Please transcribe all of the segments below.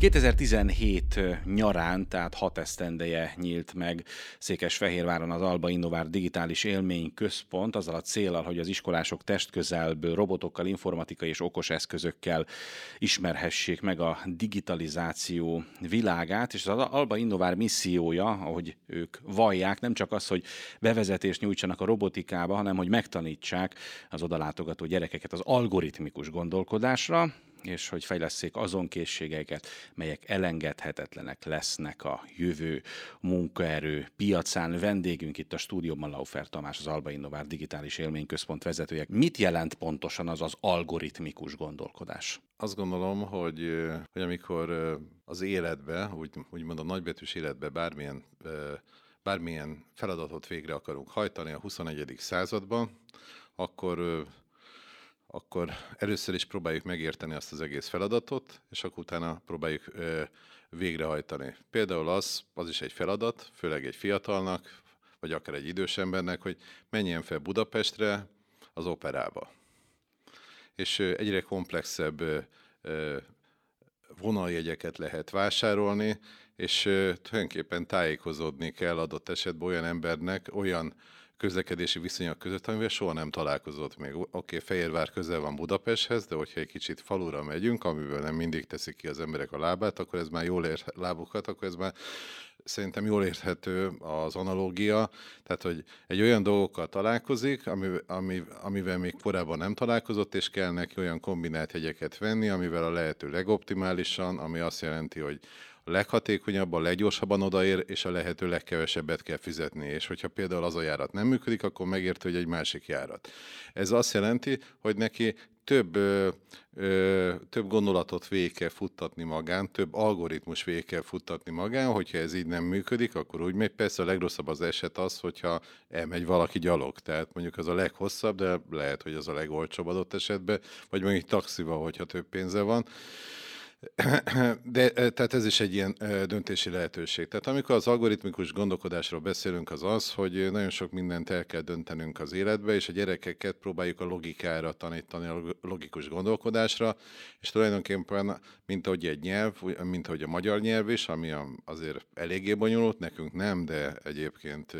2017 nyarán, tehát hat esztendeje nyílt meg Székesfehérváron az Alba Innovár Digitális Élmény Központ, azzal a célral, hogy az iskolások testközelből robotokkal, informatikai és okos eszközökkel ismerhessék meg a digitalizáció világát, és az Alba Innovár missziója, ahogy ők vallják, nem csak az, hogy bevezetést nyújtsanak a robotikába, hanem hogy megtanítsák az odalátogató gyerekeket az algoritmikus gondolkodásra, és hogy fejleszék azon készségeket, melyek elengedhetetlenek lesznek a jövő munkaerő piacán. Vendégünk itt a stúdióban Laufer Tamás, az Alba Innovár Digitális Élményközpont vezetője. Mit jelent pontosan az az algoritmikus gondolkodás? Azt gondolom, hogy, hogy amikor az életbe, úgy, úgymond a nagybetűs életbe bármilyen, bármilyen feladatot végre akarunk hajtani a 21. században, akkor akkor először is próbáljuk megérteni azt az egész feladatot, és akkor utána próbáljuk ö, végrehajtani. Például az, az is egy feladat, főleg egy fiatalnak, vagy akár egy idős embernek, hogy menjen fel Budapestre az operába. És ö, egyre komplexebb ö, vonaljegyeket lehet vásárolni, és tulajdonképpen tájékozódni kell adott esetben olyan embernek, olyan közlekedési viszonyok között, amivel soha nem találkozott még. Oké, okay, Fehérvár közel van Budapesthez, de hogyha egy kicsit falura megyünk, amiből nem mindig teszik ki az emberek a lábát, akkor ez már jól ér lábukat, akkor ez már szerintem jól érthető az analógia, tehát hogy egy olyan dolgokkal találkozik, ami, ami, amivel még korábban nem találkozott, és kell neki olyan kombinált hegyeket venni, amivel a lehető legoptimálisan, ami azt jelenti, hogy leghatékonyabban, leggyorsabban odaér, és a lehető legkevesebbet kell fizetni. És hogyha például az a járat nem működik, akkor megérti, hogy egy másik járat. Ez azt jelenti, hogy neki több, ö, ö, több gondolatot végig kell futtatni magán, több algoritmus végig kell futtatni magán, hogyha ez így nem működik, akkor úgy megy. Persze a legrosszabb az eset az, hogyha elmegy valaki gyalog, tehát mondjuk az a leghosszabb, de lehet, hogy az a legolcsóbb adott esetben, vagy mondjuk taxival, hogyha több pénze van. De tehát ez is egy ilyen döntési lehetőség. Tehát amikor az algoritmikus gondolkodásról beszélünk, az az, hogy nagyon sok mindent el kell döntenünk az életbe, és a gyerekeket próbáljuk a logikára tanítani, a logikus gondolkodásra, és tulajdonképpen, mint ahogy egy nyelv, mint ahogy a magyar nyelv is, ami azért eléggé bonyolult, nekünk nem, de egyébként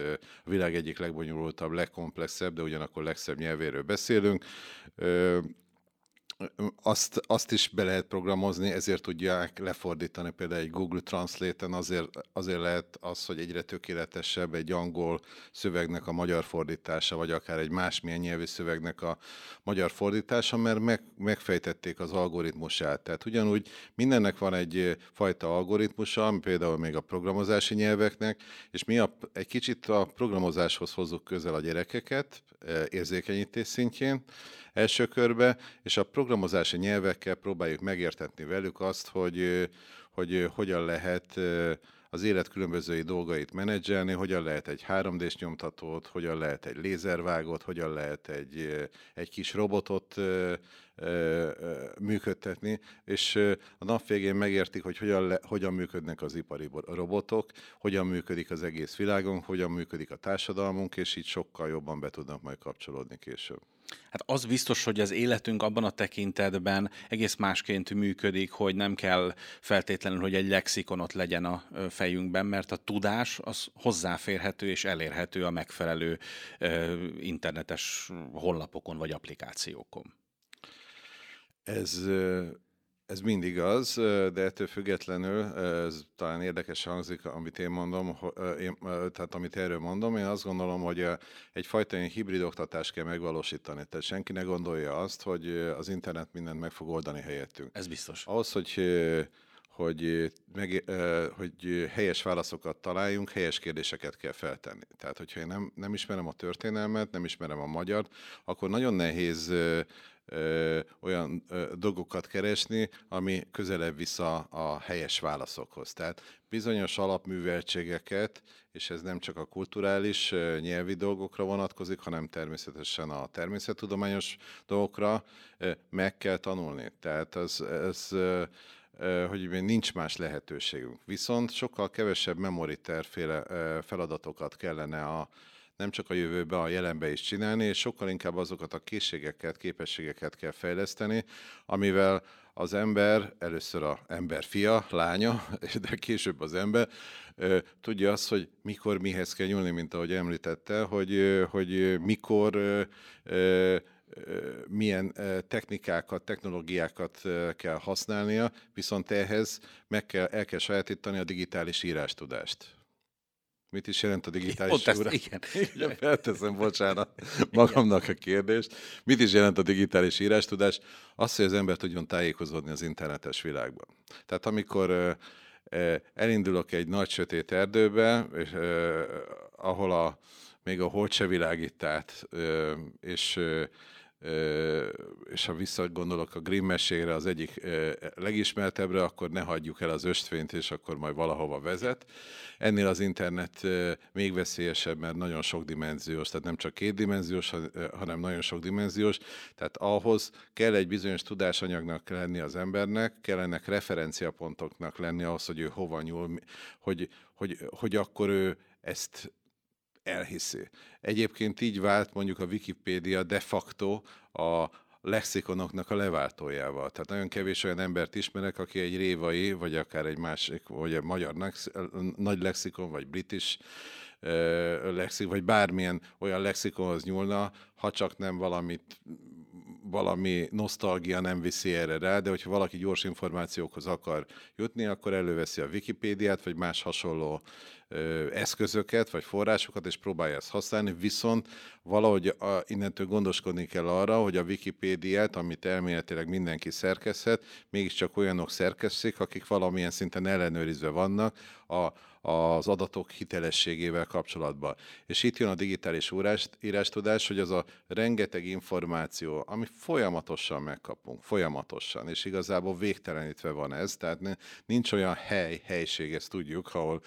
a világ egyik legbonyolultabb, legkomplexebb, de ugyanakkor legszebb nyelvéről beszélünk azt, azt is be lehet programozni, ezért tudják lefordítani például egy Google Translate-en, azért, azért lehet az, hogy egyre tökéletesebb egy angol szövegnek a magyar fordítása, vagy akár egy másmilyen nyelvi szövegnek a magyar fordítása, mert meg, megfejtették az algoritmusát. Tehát ugyanúgy mindennek van egy fajta algoritmusa, ami például még a programozási nyelveknek, és mi a, egy kicsit a programozáshoz hozzuk közel a gyerekeket, érzékenyítés szintjén, első körbe, és a programozási nyelvekkel próbáljuk megértetni velük azt, hogy, hogy hogyan lehet az élet különböző dolgait menedzselni, hogyan lehet egy 3D-s nyomtatót, hogyan lehet egy lézervágót, hogyan lehet egy, egy kis robotot működtetni, és a nap végén megértik, hogy hogyan, le, hogyan működnek az ipari robotok, hogyan működik az egész világunk, hogyan működik a társadalmunk, és így sokkal jobban be tudnak majd kapcsolódni később. Hát az biztos, hogy az életünk abban a tekintetben egész másként működik, hogy nem kell feltétlenül, hogy egy lexikonot legyen a fejünkben, mert a tudás az hozzáférhető és elérhető a megfelelő internetes honlapokon vagy applikációkon. Ez ez mindig az, de ettől függetlenül, ez talán érdekes hangzik, amit én mondom, én, tehát amit erről mondom, én azt gondolom, hogy egyfajta ilyen hibrid oktatást kell megvalósítani. Tehát senki ne gondolja azt, hogy az internet mindent meg fog oldani helyettünk. Ez biztos. Ahhoz, hogy hogy, meg, hogy helyes válaszokat találjunk, helyes kérdéseket kell feltenni. Tehát, hogyha én nem, nem ismerem a történelmet, nem ismerem a magyar, akkor nagyon nehéz ö, olyan ö, dolgokat keresni, ami közelebb vissza a helyes válaszokhoz. Tehát bizonyos alapműveltségeket, és ez nem csak a kulturális nyelvi dolgokra vonatkozik, hanem természetesen a természettudományos dolgokra meg kell tanulni. Tehát az, ez, hogy még nincs más lehetőségünk. Viszont sokkal kevesebb memoriterféle feladatokat kellene a nem csak a jövőbe, a jelenbe is csinálni, és sokkal inkább azokat a készségeket, képességeket kell fejleszteni, amivel az ember, először a ember fia, lánya, de később az ember, tudja azt, hogy mikor mihez kell nyúlni, mint ahogy említette, hogy, hogy mikor milyen technikákat, technológiákat kell használnia, viszont ehhez meg kell, el kell sajátítani a digitális írástudást. Mit is jelent a digitális Pont ezt, igen. igen. Felteszem, bocsánat, magamnak a kérdést. Mit is jelent a digitális írástudás? Azt, hogy az ember tudjon tájékozódni az internetes világban. Tehát amikor elindulok egy nagy sötét erdőbe, és, ahol a, még a hold se világít át, és és ha visszagondolok a Grimm mesére, az egyik legismertebbre, akkor ne hagyjuk el az östvényt, és akkor majd valahova vezet. Ennél az internet még veszélyesebb, mert nagyon sokdimenziós, tehát nem csak kétdimenziós, hanem nagyon sokdimenziós. Tehát ahhoz kell egy bizonyos tudásanyagnak lenni az embernek, kellenek referenciapontoknak lenni ahhoz, hogy ő hova nyúl, hogy, hogy, hogy akkor ő ezt elhiszi. Egyébként így vált mondjuk a Wikipédia de facto a lexikonoknak a leváltójával. Tehát nagyon kevés olyan embert ismerek, aki egy révai, vagy akár egy másik, vagy egy magyar nagy lexikon, vagy british lexikon, vagy bármilyen olyan lexikonhoz nyúlna, ha csak nem valamit valami nosztalgia nem viszi erre rá, de hogyha valaki gyors információkhoz akar jutni, akkor előveszi a Wikipédiát, vagy más hasonló eszközöket, vagy forrásokat, és próbálja ezt használni, viszont valahogy a, innentől gondoskodni kell arra, hogy a Wikipédiát, amit elméletileg mindenki szerkeszthet, mégiscsak olyanok szerkesztik, akik valamilyen szinten ellenőrizve vannak. A, az adatok hitelességével kapcsolatban. És itt jön a digitális írás, írástudás, hogy az a rengeteg információ, ami folyamatosan megkapunk, folyamatosan, és igazából végtelenítve van ez, tehát nincs olyan hely, helység, ezt tudjuk, ahol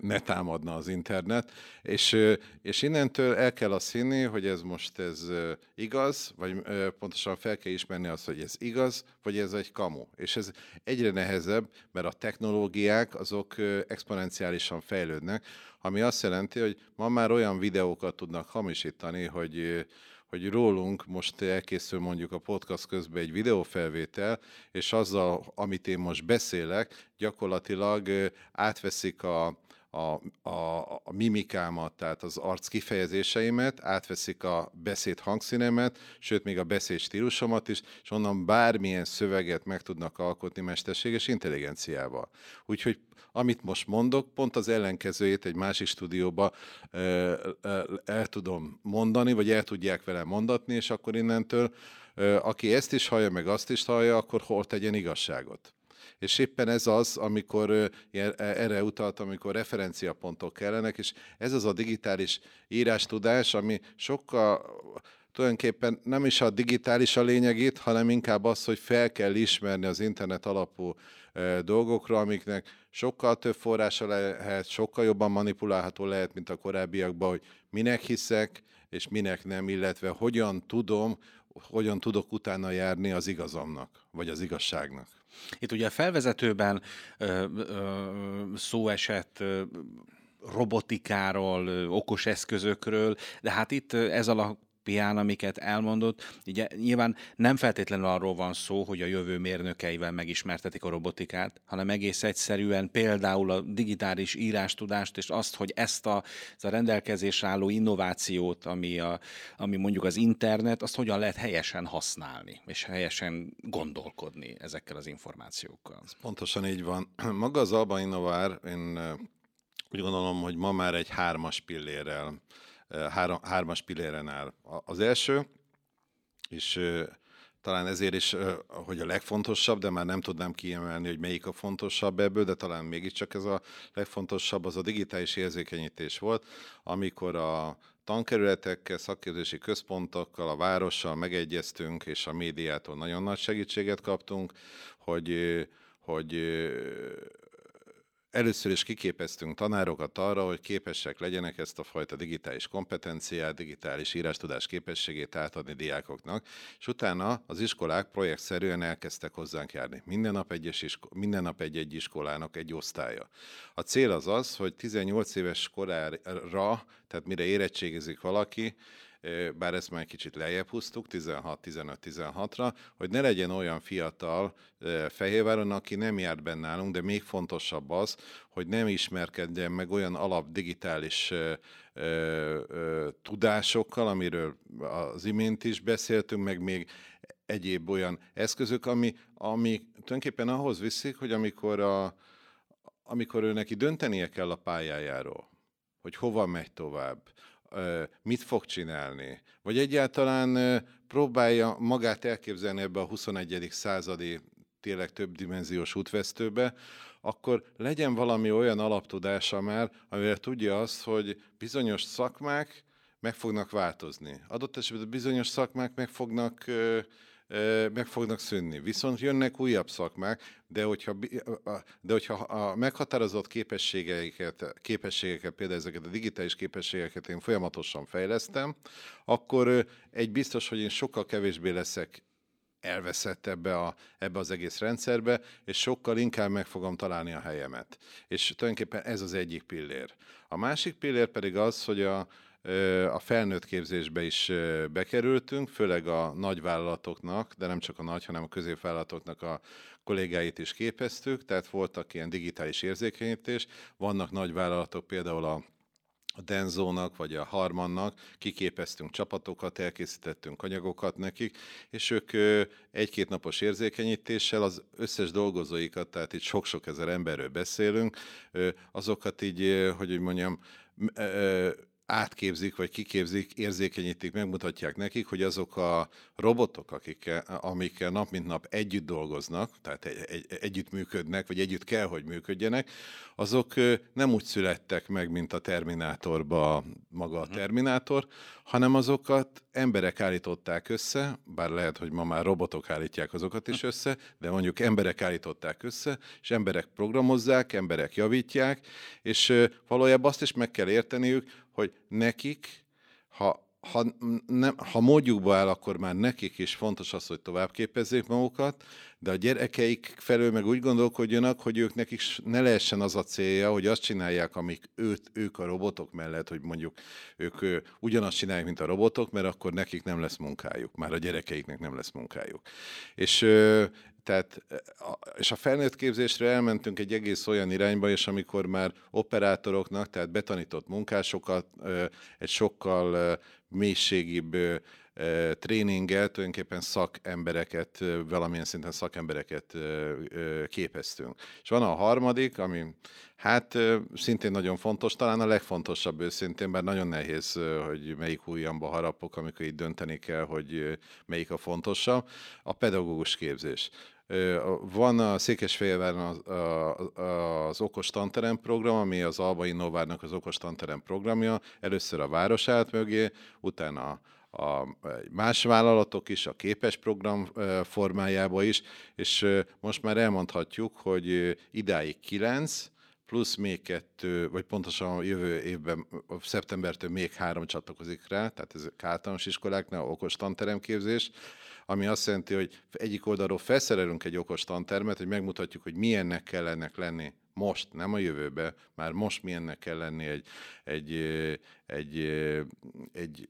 ne támadna az internet, és, és innentől el kell azt hinni, hogy ez most ez igaz, vagy pontosan fel kell ismerni azt, hogy ez igaz, vagy ez egy kamu. És ez egyre nehezebb, mert a technológiák azok exponenciálisan fejlődnek, ami azt jelenti, hogy ma már olyan videókat tudnak hamisítani, hogy hogy rólunk most elkészül mondjuk a podcast közben egy videófelvétel, és azzal, amit én most beszélek, gyakorlatilag átveszik a, a, a, a mimikámat, tehát az arc kifejezéseimet, átveszik a beszéd hangszínemet, sőt még a beszéd stílusomat is, és onnan bármilyen szöveget meg tudnak alkotni mesterséges intelligenciával. Úgyhogy amit most mondok, pont az ellenkezőjét egy másik stúdióba el tudom mondani, vagy el tudják vele mondatni, és akkor innentől, aki ezt is hallja, meg azt is hallja, akkor hol tegyen igazságot. És éppen ez az, amikor e, erre utalt, amikor referenciapontok kellenek, és ez az a digitális írástudás, ami sokkal tulajdonképpen nem is a digitális a lényegét, hanem inkább az, hogy fel kell ismerni az internet alapú dolgokra, amiknek sokkal több forrása lehet, sokkal jobban manipulálható lehet, mint a korábbiakban, hogy minek hiszek, és minek nem, illetve hogyan tudom, hogyan tudok utána járni az igazamnak, vagy az igazságnak. Itt ugye a felvezetőben ö, ö, szó esett ö, robotikáról, okos eszközökről, de hát itt ez alap alapján, amiket elmondott, ugye nyilván nem feltétlenül arról van szó, hogy a jövő mérnökeivel megismertetik a robotikát, hanem egész egyszerűen például a digitális írástudást, és azt, hogy ezt a, ezt a rendelkezésre álló innovációt, ami, a, ami mondjuk az internet, azt hogyan lehet helyesen használni, és helyesen gondolkodni ezekkel az információkkal. Ez pontosan így van. Maga az Alba Innovár, én úgy gondolom, hogy ma már egy hármas pillérrel három, hármas pilléren áll. Az első, és talán ezért is, hogy a legfontosabb, de már nem tudnám kiemelni, hogy melyik a fontosabb ebből, de talán mégiscsak ez a legfontosabb, az a digitális érzékenyítés volt, amikor a tankerületekkel, szakképzési központokkal, a várossal megegyeztünk, és a médiától nagyon nagy segítséget kaptunk, hogy, hogy Először is kiképeztünk tanárokat arra, hogy képesek legyenek ezt a fajta digitális kompetenciát, digitális írástudás képességét átadni diákoknak, és utána az iskolák projektszerűen elkezdtek hozzánk járni. Minden nap, egyes isko- minden nap egy-egy iskolának egy osztálya. A cél az az, hogy 18 éves korára, tehát mire érettségizik valaki, bár ezt már kicsit lejjebb húztuk, 16-15-16-ra, hogy ne legyen olyan fiatal Fehérváron, aki nem járt benne nálunk, de még fontosabb az, hogy nem ismerkedjen meg olyan alap digitális tudásokkal, amiről az imént is beszéltünk, meg még egyéb olyan eszközök, ami, ami tulajdonképpen ahhoz viszik, hogy amikor, a, amikor ő neki döntenie kell a pályájáról, hogy hova megy tovább, mit fog csinálni, vagy egyáltalán próbálja magát elképzelni ebbe a 21. századi tényleg többdimenziós útvesztőbe, akkor legyen valami olyan alaptudása már, amire tudja azt, hogy bizonyos szakmák meg fognak változni. Adott esetben bizonyos szakmák meg fognak meg fognak szűnni. Viszont jönnek újabb szakmák, de hogyha, de hogyha a meghatározott képességeiket, képességeket, például ezeket a digitális képességeket én folyamatosan fejlesztem, akkor egy biztos, hogy én sokkal kevésbé leszek elveszett ebbe, a, ebbe az egész rendszerbe, és sokkal inkább meg fogom találni a helyemet. És tulajdonképpen ez az egyik pillér. A másik pillér pedig az, hogy a, a felnőtt képzésbe is bekerültünk, főleg a nagyvállalatoknak, de nem csak a nagy, hanem a középvállalatoknak a kollégáit is képeztük, tehát voltak ilyen digitális érzékenyítés, vannak nagyvállalatok, például a a Denzónak vagy a Harmannak kiképeztünk csapatokat, elkészítettünk anyagokat nekik, és ők egy-két napos érzékenyítéssel az összes dolgozóikat, tehát itt sok-sok ezer emberről beszélünk, azokat így, hogy úgy mondjam, átképzik, vagy kiképzik, érzékenyítik, megmutatják nekik, hogy azok a robotok, akikkel, amikkel nap mint nap együtt dolgoznak, tehát egy, egy, együtt működnek, vagy együtt kell, hogy működjenek, azok nem úgy születtek meg, mint a Terminátorba maga a mhm. Terminátor, hanem azokat emberek állították össze, bár lehet, hogy ma már robotok állítják azokat is össze, de mondjuk emberek állították össze, és emberek programozzák, emberek javítják, és valójában azt is meg kell érteniük, hogy nekik, ha ha, nem, ha módjukba áll, akkor már nekik is fontos az, hogy tovább képezzék magukat, de a gyerekeik felől meg úgy gondolkodjanak, hogy ők nekik ne lehessen az a célja, hogy azt csinálják, amik őt, ők a robotok mellett, hogy mondjuk ők ő, ugyanazt csinálják, mint a robotok, mert akkor nekik nem lesz munkájuk, már a gyerekeiknek nem lesz munkájuk. És tehát, és a felnőtt képzésre elmentünk egy egész olyan irányba, és amikor már operátoroknak, tehát betanított munkásokat egy sokkal mélységibb tréninggel tulajdonképpen szakembereket, valamilyen szinten szakembereket képeztünk. És van a harmadik, ami hát szintén nagyon fontos, talán a legfontosabb őszintén, bár nagyon nehéz, hogy melyik ujjamba harapok, amikor így dönteni kell, hogy melyik a fontosabb, a pedagógus képzés. Van a Székesfehérváron az, az Okos Tanterem program, ami az Alba Innovárnak az Okos Tanterem programja. Először a városát mögé, utána a más vállalatok is, a képes program formájába is, és most már elmondhatjuk, hogy idáig kilenc, plusz még kettő, vagy pontosan jövő évben, szeptembertől még három csatlakozik rá, tehát ez általános iskoláknál okos tanteremképzés, ami azt jelenti, hogy egyik oldalról felszerelünk egy okos tantermet, hogy megmutatjuk, hogy milyennek kell ennek lenni most, nem a jövőbe, már most milyennek kell lenni egy, egy, egy, egy, egy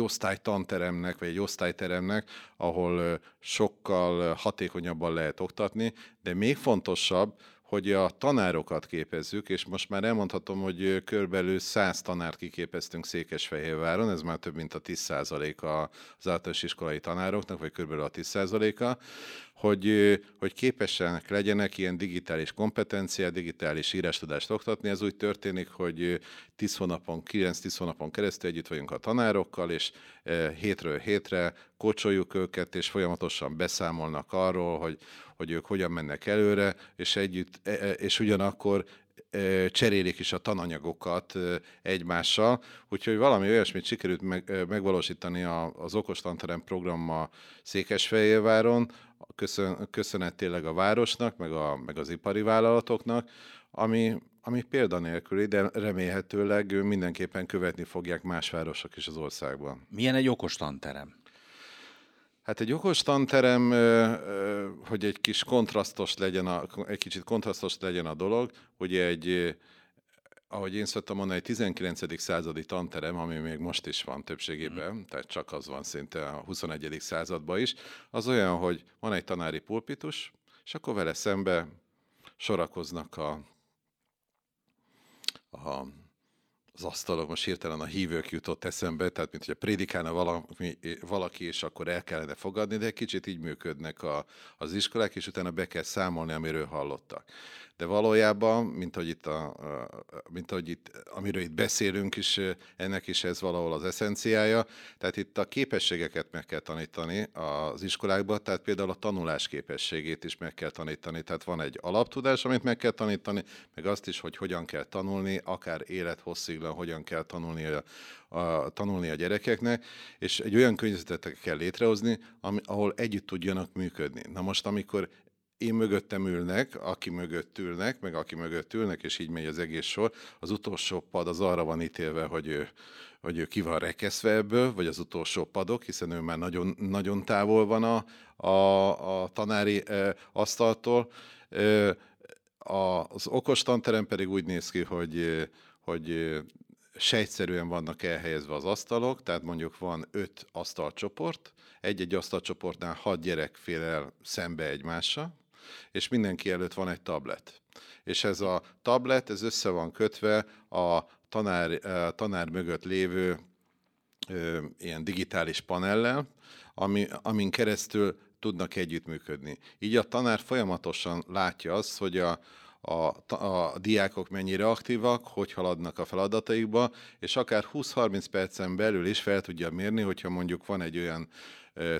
osztálytanteremnek, vagy egy osztályteremnek, ahol sokkal hatékonyabban lehet oktatni, de még fontosabb, hogy a tanárokat képezzük, és most már elmondhatom, hogy körülbelül 100 tanárt kiképeztünk Székesfehérváron, ez már több mint a 10%-a az általános iskolai tanároknak, vagy körülbelül a 10%-a, hogy, hogy képesek legyenek ilyen digitális kompetenciát, digitális írástudást oktatni. Ez úgy történik, hogy 10 hónapon, 9-10 hónapon keresztül együtt vagyunk a tanárokkal, és hétről hétre kocsoljuk őket, és folyamatosan beszámolnak arról, hogy, hogy ők hogyan mennek előre, és együtt, e, e, és ugyanakkor cserélik is a tananyagokat egymással, úgyhogy valami olyasmit sikerült meg, megvalósítani az Okos Tanterem programma Székesfehérváron, köszön, köszönet tényleg a városnak, meg, a, meg az ipari vállalatoknak, ami, ami példanélküli, de remélhetőleg mindenképpen követni fogják más városok is az országban. Milyen egy okos tanterem? Hát egy okos tanterem, hogy egy kis kontrasztos legyen a, egy kicsit kontrasztos legyen a dolog, ugye egy, ahogy én szoktam mondani, egy 19. századi tanterem, ami még most is van többségében, mm. tehát csak az van szinte a 21. században is, az olyan, hogy van egy tanári pulpitus, és akkor vele szembe sorakoznak a, a az asztalon, most hirtelen a hívők jutott eszembe, tehát mint hogy a prédikálna valaki, valaki, és akkor el kellene fogadni, de kicsit így működnek a, az iskolák, és utána be kell számolni, amiről hallottak de valójában, mint hogy itt, a, mint hogy itt, amiről itt beszélünk is, ennek is ez valahol az eszenciája. Tehát itt a képességeket meg kell tanítani az iskolákban, tehát például a tanulás képességét is meg kell tanítani. Tehát van egy alaptudás, amit meg kell tanítani, meg azt is, hogy hogyan kell tanulni, akár élethossziglan hogyan kell tanulni a, a, tanulni a gyerekeknek, és egy olyan környezetet kell létrehozni, ami, ahol együtt tudjanak működni. Na most, amikor én mögöttem ülnek, aki mögött ülnek, meg aki mögött ülnek, és így megy az egész sor. Az utolsó pad az arra van ítélve, hogy ő, hogy ő ki van rekeszve ebből, vagy az utolsó padok, hiszen ő már nagyon, nagyon távol van a, a, a tanári e, asztaltól. E, az okos tanterem pedig úgy néz ki, hogy, hogy sejtszerűen vannak elhelyezve az asztalok, tehát mondjuk van öt asztalcsoport, egy-egy asztalcsoportnál hat gyerek fél el szembe egymással, és mindenki előtt van egy tablet. És ez a tablet, ez össze van kötve a tanár, a tanár mögött lévő ö, ilyen digitális panellel, ami, amin keresztül tudnak együttműködni. Így a tanár folyamatosan látja azt, hogy a, a, a diákok mennyire aktívak, hogy haladnak a feladataikba, és akár 20-30 percen belül is fel tudja mérni, hogyha mondjuk van egy olyan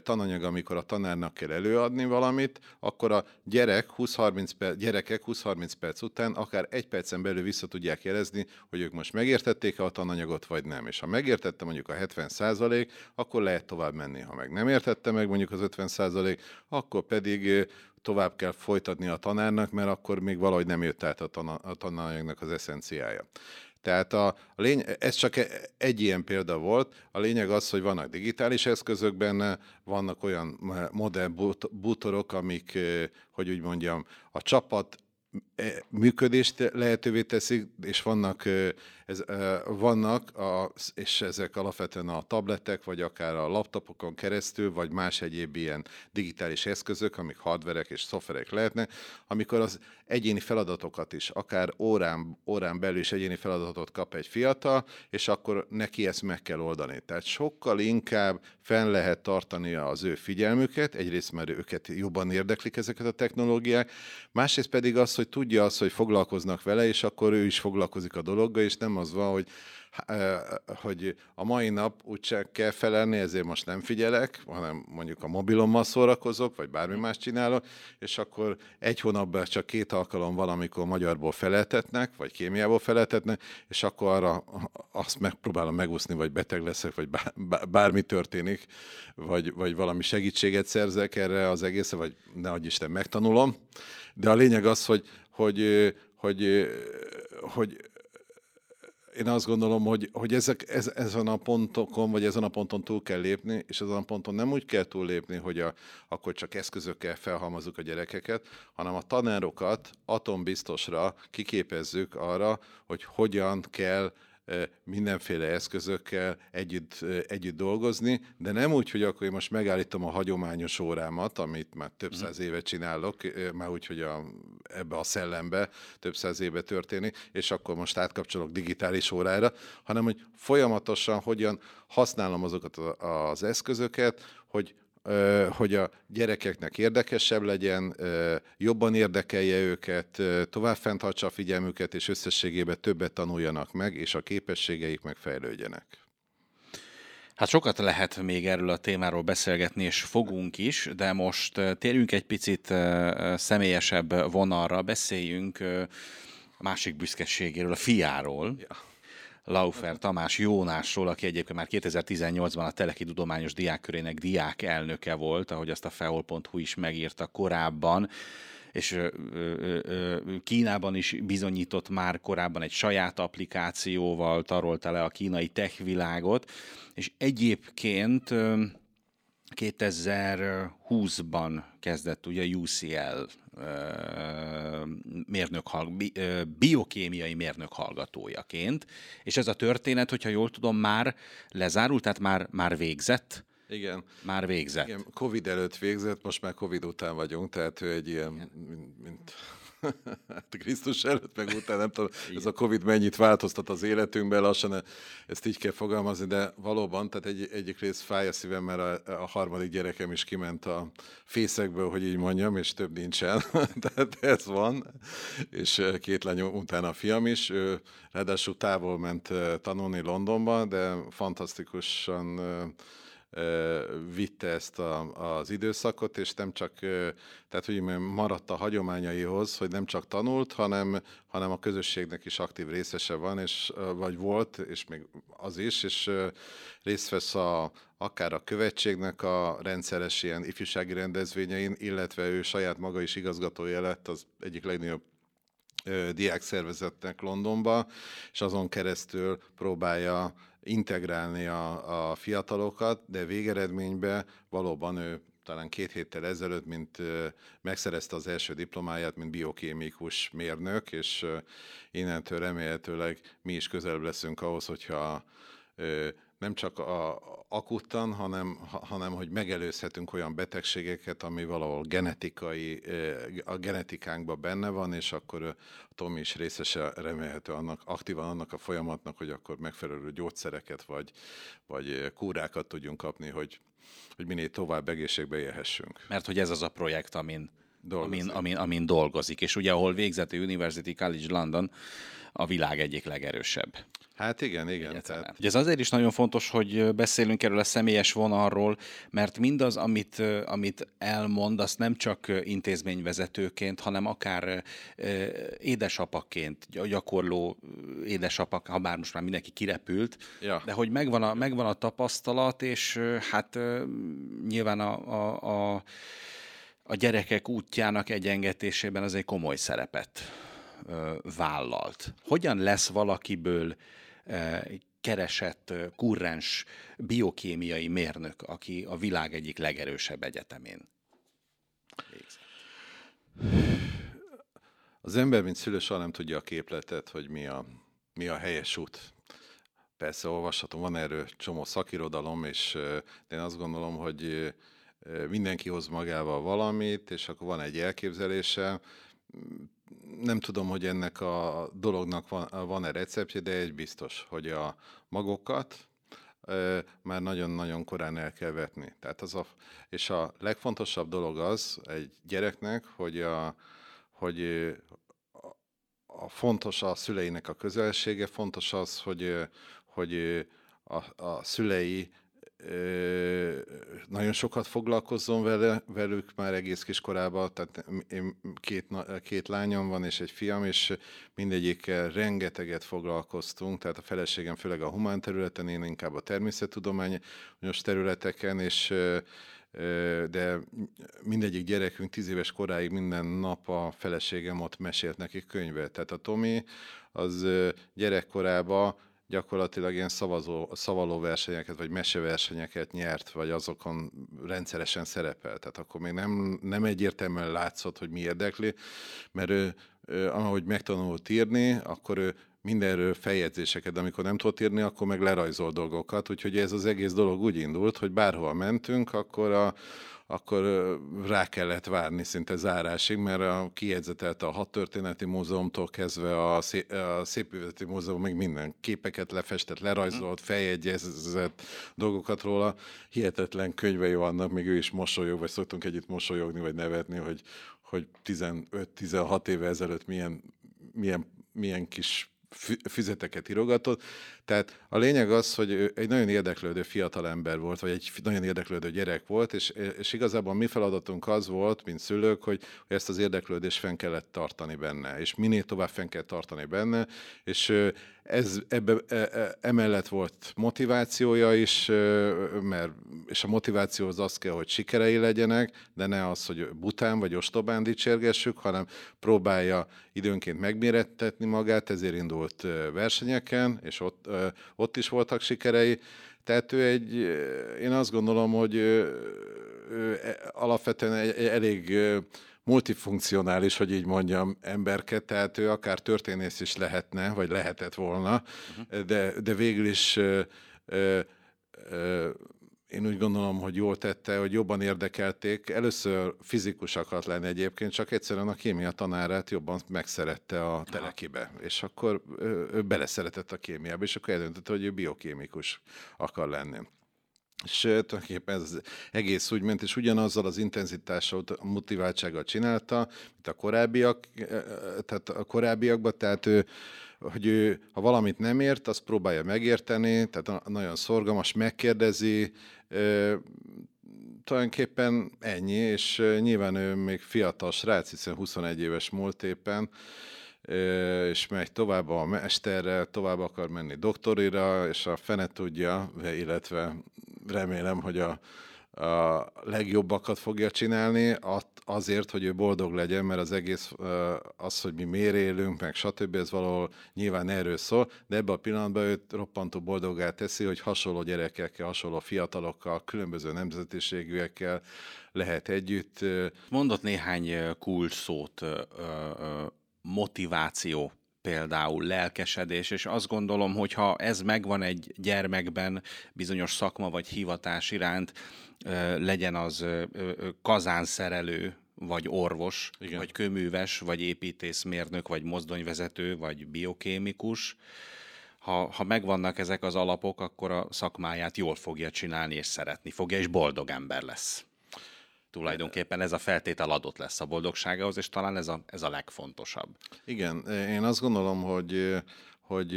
tananyag, amikor a tanárnak kell előadni valamit, akkor a gyerek 20-30 perc, gyerekek 20-30 perc után akár egy percen belül vissza tudják jelezni, hogy ők most megértették-e a tananyagot, vagy nem. És ha megértette mondjuk a 70 százalék, akkor lehet tovább menni. Ha meg nem értette meg mondjuk az 50 százalék, akkor pedig tovább kell folytatni a tanárnak, mert akkor még valahogy nem jött át a, tan- a tananyagnak az eszenciája. Tehát a, a lény, ez csak e, egy ilyen példa volt. A lényeg az, hogy vannak digitális eszközök benne, vannak olyan modern bútorok, amik, hogy úgy mondjam, a csapat E, működést lehetővé teszik, és vannak, ez, vannak a, és ezek alapvetően a tabletek, vagy akár a laptopokon keresztül, vagy más egyéb ilyen digitális eszközök, amik hardverek és szoftverek lehetnek, amikor az egyéni feladatokat is, akár órán, órán belül is egyéni feladatot kap egy fiatal, és akkor neki ezt meg kell oldani. Tehát sokkal inkább fenn lehet tartani az ő figyelmüket, egyrészt mert őket jobban érdeklik ezeket a technológiák, másrészt pedig az, hogy tudja azt, hogy foglalkoznak vele, és akkor ő is foglalkozik a dologgal, és nem az van, hogy hogy a mai nap úgyse kell felelni, ezért most nem figyelek, hanem mondjuk a mobilommal szórakozok, vagy bármi más csinálok, és akkor egy hónapban csak két alkalom valamikor magyarból feleltetnek, vagy kémiából feleltetnek, és akkor arra azt megpróbálom megúszni, vagy beteg leszek, vagy bármi történik, vagy, vagy valami segítséget szerzek erre az egészre, vagy ne adj Isten, megtanulom. De a lényeg az, hogy, hogy, hogy, hogy én azt gondolom, hogy, hogy ezek, ez, ezen a pontokon, vagy ezen a ponton túl kell lépni, és ezen a ponton nem úgy kell túllépni, hogy a, akkor csak eszközökkel felhalmazunk a gyerekeket, hanem a tanárokat atombiztosra kiképezzük arra, hogy hogyan kell mindenféle eszközökkel együtt, együtt dolgozni, de nem úgy, hogy akkor én most megállítom a hagyományos órámat, amit már több száz éve csinálok, már úgy, hogy a, ebbe a szellembe több száz éve történik, és akkor most átkapcsolok digitális órára, hanem hogy folyamatosan hogyan használom azokat az eszközöket, hogy hogy a gyerekeknek érdekesebb legyen, jobban érdekelje őket, tovább fenntartsa a figyelmüket, és összességében többet tanuljanak meg, és a képességeik megfejlődjenek. Hát sokat lehet még erről a témáról beszélgetni, és fogunk is, de most térjünk egy picit személyesebb vonalra, beszéljünk a másik büszkeségéről, a fiáról. Ja. Laufer Tamás Jónásról, aki egyébként már 2018-ban a Teleki Tudományos Diákkörének diák elnöke volt, ahogy azt a feol.hu is megírta korábban. És Kínában is bizonyított már korábban egy saját applikációval, tarolta le a kínai tech világot, és egyébként 2020-ban kezdett ugye UCL mérnök, biokémiai mérnök hallgatójaként, és ez a történet, hogyha jól tudom, már lezárult, tehát már, már végzett? Igen. Már végzett. Igen, Covid előtt végzett, most már Covid után vagyunk, tehát ő egy ilyen, mint, mint hát Krisztus előtt, meg után, nem tudom, Igen. ez a Covid mennyit változtat az életünkben, lassan ezt így kell fogalmazni, de valóban, tehát egy, egyik rész fáj a szívem, mert a, a harmadik gyerekem is kiment a fészekből, hogy így mondjam, és több nincsen, tehát ez van, és két lány utána a fiam is, ő ráadásul távol ment tanulni Londonba, de fantasztikusan vitte ezt a, az időszakot, és nem csak, tehát hogy maradt a hagyományaihoz, hogy nem csak tanult, hanem, hanem a közösségnek is aktív részese van, és, vagy volt, és még az is, és részt vesz a, akár a követségnek a rendszeres ilyen ifjúsági rendezvényein, illetve ő saját maga is igazgatója lett az egyik legnagyobb diák szervezetnek Londonba, és azon keresztül próbálja integrálni a, a fiatalokat, de végeredményben valóban ő talán két héttel ezelőtt, mint megszerezte az első diplomáját, mint biokémikus mérnök, és innentől remélhetőleg mi is közelebb leszünk ahhoz, hogyha nem csak a, akuttan, hanem, hanem hogy megelőzhetünk olyan betegségeket, ami valahol genetikai, a genetikánkban benne van, és akkor a Tomi is részese remélhető annak, aktívan annak a folyamatnak, hogy akkor megfelelő gyógyszereket vagy, vagy kúrákat tudjunk kapni, hogy, hogy minél tovább egészségbe élhessünk. Mert hogy ez az a projekt, amin, amin, amin, amin dolgozik, és ugye ahol végzett a University College London, a világ egyik legerősebb. Hát igen, igen. Tehát... Ugye ez azért is nagyon fontos, hogy beszélünk erről a személyes vonalról, mert mindaz, amit, amit elmond, azt nem csak intézményvezetőként, hanem akár édesapaként, gyakorló édesapak, ha bár most már mindenki kirepült, ja. de hogy megvan a, megvan a tapasztalat, és hát nyilván a, a, a, a gyerekek útjának egyengetésében az egy komoly szerepet vállalt. Hogyan lesz valakiből keresett kurrens biokémiai mérnök, aki a világ egyik legerősebb egyetemén végzett. Az ember, mint szülő, soha nem tudja a képletet, hogy mi a, mi a helyes út. Persze olvashatom, van erről csomó szakirodalom, és én azt gondolom, hogy mindenki hoz magával valamit, és akkor van egy elképzelése nem tudom, hogy ennek a dolognak van, van-e receptje, de egy biztos, hogy a magokat már nagyon-nagyon korán el kell vetni. Tehát az a, és a legfontosabb dolog az egy gyereknek, hogy, a, hogy a, a fontos a szüleinek a közelsége, fontos az, hogy, hogy a, a szülei nagyon sokat foglalkozzon vele, velük már egész kiskorában, tehát én két, két lányom van és egy fiam, és mindegyikkel rengeteget foglalkoztunk, tehát a feleségem főleg a humán területen, én inkább a természettudományos területeken, és de mindegyik gyerekünk tíz éves koráig minden nap a feleségem ott mesélt nekik könyvet. Tehát a Tomi az gyerekkorában gyakorlatilag ilyen szavazó, szavaló versenyeket, vagy meseversenyeket nyert, vagy azokon rendszeresen szerepel. Tehát akkor még nem, nem egyértelműen látszott, hogy mi érdekli, mert ő, ő ahogy megtanult írni, akkor ő mindenről feljegyzéseket, de amikor nem tudott írni, akkor meg lerajzol dolgokat, úgyhogy ez az egész dolog úgy indult, hogy bárhol mentünk, akkor a, akkor rá kellett várni szinte zárásig, mert a kiegyzetelt a hat történeti múzeumtól kezdve a, szé- a Szépművészeti Múzeum még minden képeket lefestett, lerajzolt, feljegyezett dolgokat róla. Hihetetlen könyvei vannak, még ő is mosolyog, vagy szoktunk együtt mosolyogni, vagy nevetni, hogy, hogy 15-16 éve ezelőtt milyen, milyen, milyen kis füzeteket írogatott. Tehát a lényeg az, hogy ő egy nagyon érdeklődő fiatalember volt, vagy egy nagyon érdeklődő gyerek volt, és, és igazából mi feladatunk az volt, mint szülők, hogy ezt az érdeklődést fenn kellett tartani benne, és minél tovább fenn kell tartani benne, és ez ebbe, e, e, emellett volt motivációja is, mert, és a motiváció az az kell, hogy sikerei legyenek, de ne az, hogy bután vagy ostobán dicsérgessük, hanem próbálja időnként megmérettetni magát, ezért indult versenyeken, és ott, ott is voltak sikerei. Tehát ő egy, én azt gondolom, hogy ő alapvetően egy, elég multifunkcionális, hogy így mondjam, emberke, tehát ő akár történész is lehetne, vagy lehetett volna, uh-huh. de, de végül is ö, ö, ö, én úgy gondolom, hogy jól tette, hogy jobban érdekelték. Először fizikus akart lenni egyébként, csak egyszerűen a kémia tanárát jobban megszerette a telekibe, és akkor ő beleszeretett a kémiába, és akkor eldöntötte, hogy ő biokémikus akar lenni. És tulajdonképpen ez egész úgy ment, és ugyanazzal az intenzitással, a motiváltsággal csinálta, mint a korábbiak, tehát a korábbiakban, tehát ő, hogy ő, ha valamit nem ért, azt próbálja megérteni, tehát nagyon szorgalmas, megkérdezi, tulajdonképpen ennyi, és nyilván ő még fiatal srác, hiszen 21 éves múlt éppen, és megy tovább a mesterre, tovább akar menni doktorira, és a fene tudja, illetve remélem, hogy a, a legjobbakat fogja csinálni, azért, hogy ő boldog legyen, mert az egész az, hogy mi miért élünk, meg stb. ez valahol nyilván erről szól, de ebben a pillanatban őt roppantó boldogá teszi, hogy hasonló gyerekekkel, hasonló fiatalokkal, különböző nemzetiségűekkel lehet együtt. Mondott néhány kulcs szót, motiváció például lelkesedés, és azt gondolom, hogy ha ez megvan egy gyermekben bizonyos szakma vagy hivatás iránt, legyen az kazánszerelő, vagy orvos, Igen. vagy kőműves, vagy építészmérnök, vagy mozdonyvezető, vagy biokémikus, ha, ha megvannak ezek az alapok, akkor a szakmáját jól fogja csinálni, és szeretni fogja, és boldog ember lesz tulajdonképpen ez a feltétel adott lesz a boldogságához, és talán ez a, ez a legfontosabb. Igen, én azt gondolom, hogy, hogy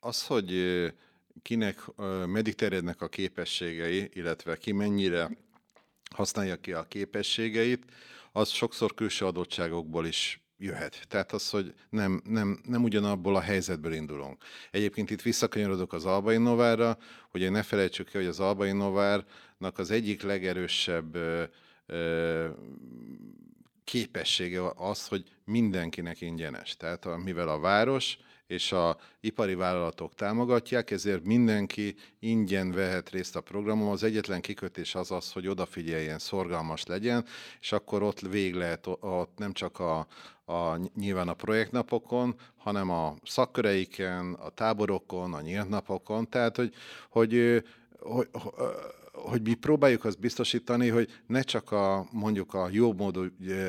az, hogy kinek meddig terjednek a képességei, illetve ki mennyire használja ki a képességeit, az sokszor külső adottságokból is jöhet. Tehát az, hogy nem, nem, nem ugyanabból a helyzetből indulunk. Egyébként itt visszakanyarodok az Albai Novára, hogy ne felejtsük ki, hogy az Albai Novárnak az egyik legerősebb ö, ö, képessége az, hogy mindenkinek ingyenes. Tehát mivel a város és a ipari vállalatok támogatják, ezért mindenki ingyen vehet részt a programon. Az egyetlen kikötés az az, hogy odafigyeljen, szorgalmas legyen, és akkor ott vég lehet ott nem csak a, a, nyilván a projektnapokon, hanem a szakköreiken, a táborokon, a nyílt napokon, tehát hogy, hogy, hogy, hogy mi próbáljuk azt biztosítani, hogy ne csak a mondjuk a módú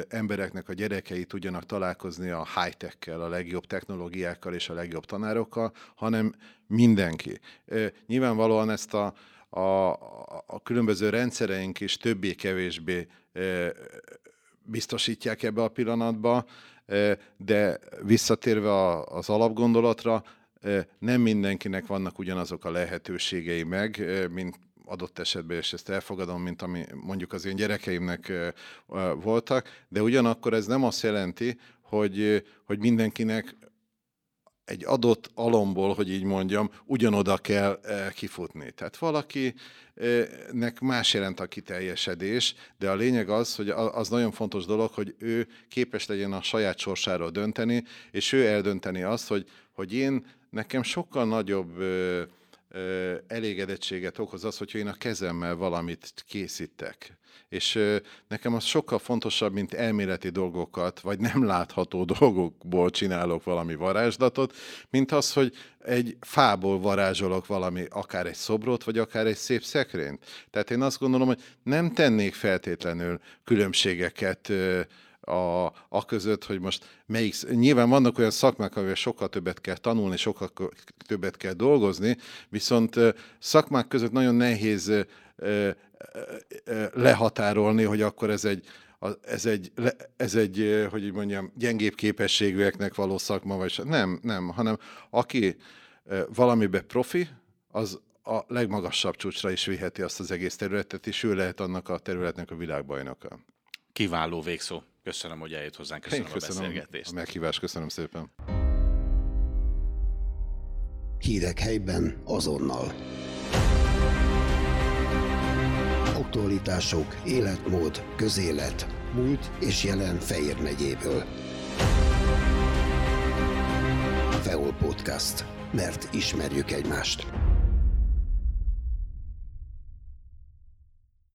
embereknek a gyerekei tudjanak találkozni a high-tech-kel, a legjobb technológiákkal és a legjobb tanárokkal, hanem mindenki. Nyilvánvalóan ezt a, a, a különböző rendszereink is többé-kevésbé biztosítják ebbe a pillanatba, de visszatérve az alapgondolatra, nem mindenkinek vannak ugyanazok a lehetőségei meg, mint adott esetben, és ezt elfogadom, mint ami mondjuk az én gyerekeimnek voltak, de ugyanakkor ez nem azt jelenti, hogy, hogy mindenkinek egy adott alomból, hogy így mondjam, ugyanoda kell kifutni. Tehát valakinek más jelent a kiteljesedés, de a lényeg az, hogy az nagyon fontos dolog, hogy ő képes legyen a saját sorsáról dönteni, és ő eldönteni azt, hogy, hogy én nekem sokkal nagyobb elégedettséget okoz az, hogyha én a kezemmel valamit készítek. És nekem az sokkal fontosabb, mint elméleti dolgokat, vagy nem látható dolgokból csinálok valami varázslatot, mint az, hogy egy fából varázsolok valami, akár egy szobrot, vagy akár egy szép szekrényt. Tehát én azt gondolom, hogy nem tennék feltétlenül különbségeket a, a között, hogy most melyik, nyilván vannak olyan szakmák, amivel sokkal többet kell tanulni, sokkal többet kell dolgozni, viszont szakmák között nagyon nehéz lehatárolni, hogy akkor ez egy ez egy, ez egy, hogy így mondjam, gyengébb képességűeknek való szakma, vagy nem, nem, hanem aki valamibe profi, az a legmagasabb csúcsra is viheti azt az egész területet, és ő lehet annak a területnek a világbajnoka. Kiváló végszó. Köszönöm, hogy eljött hozzánk, köszönöm, Én köszönöm a beszélgetést. A meghívást, köszönöm szépen. Hírek helyben azonnal. Aktualitások, életmód, közélet, múlt és jelen Fejér megyéből. Feol Podcast. Mert ismerjük egymást.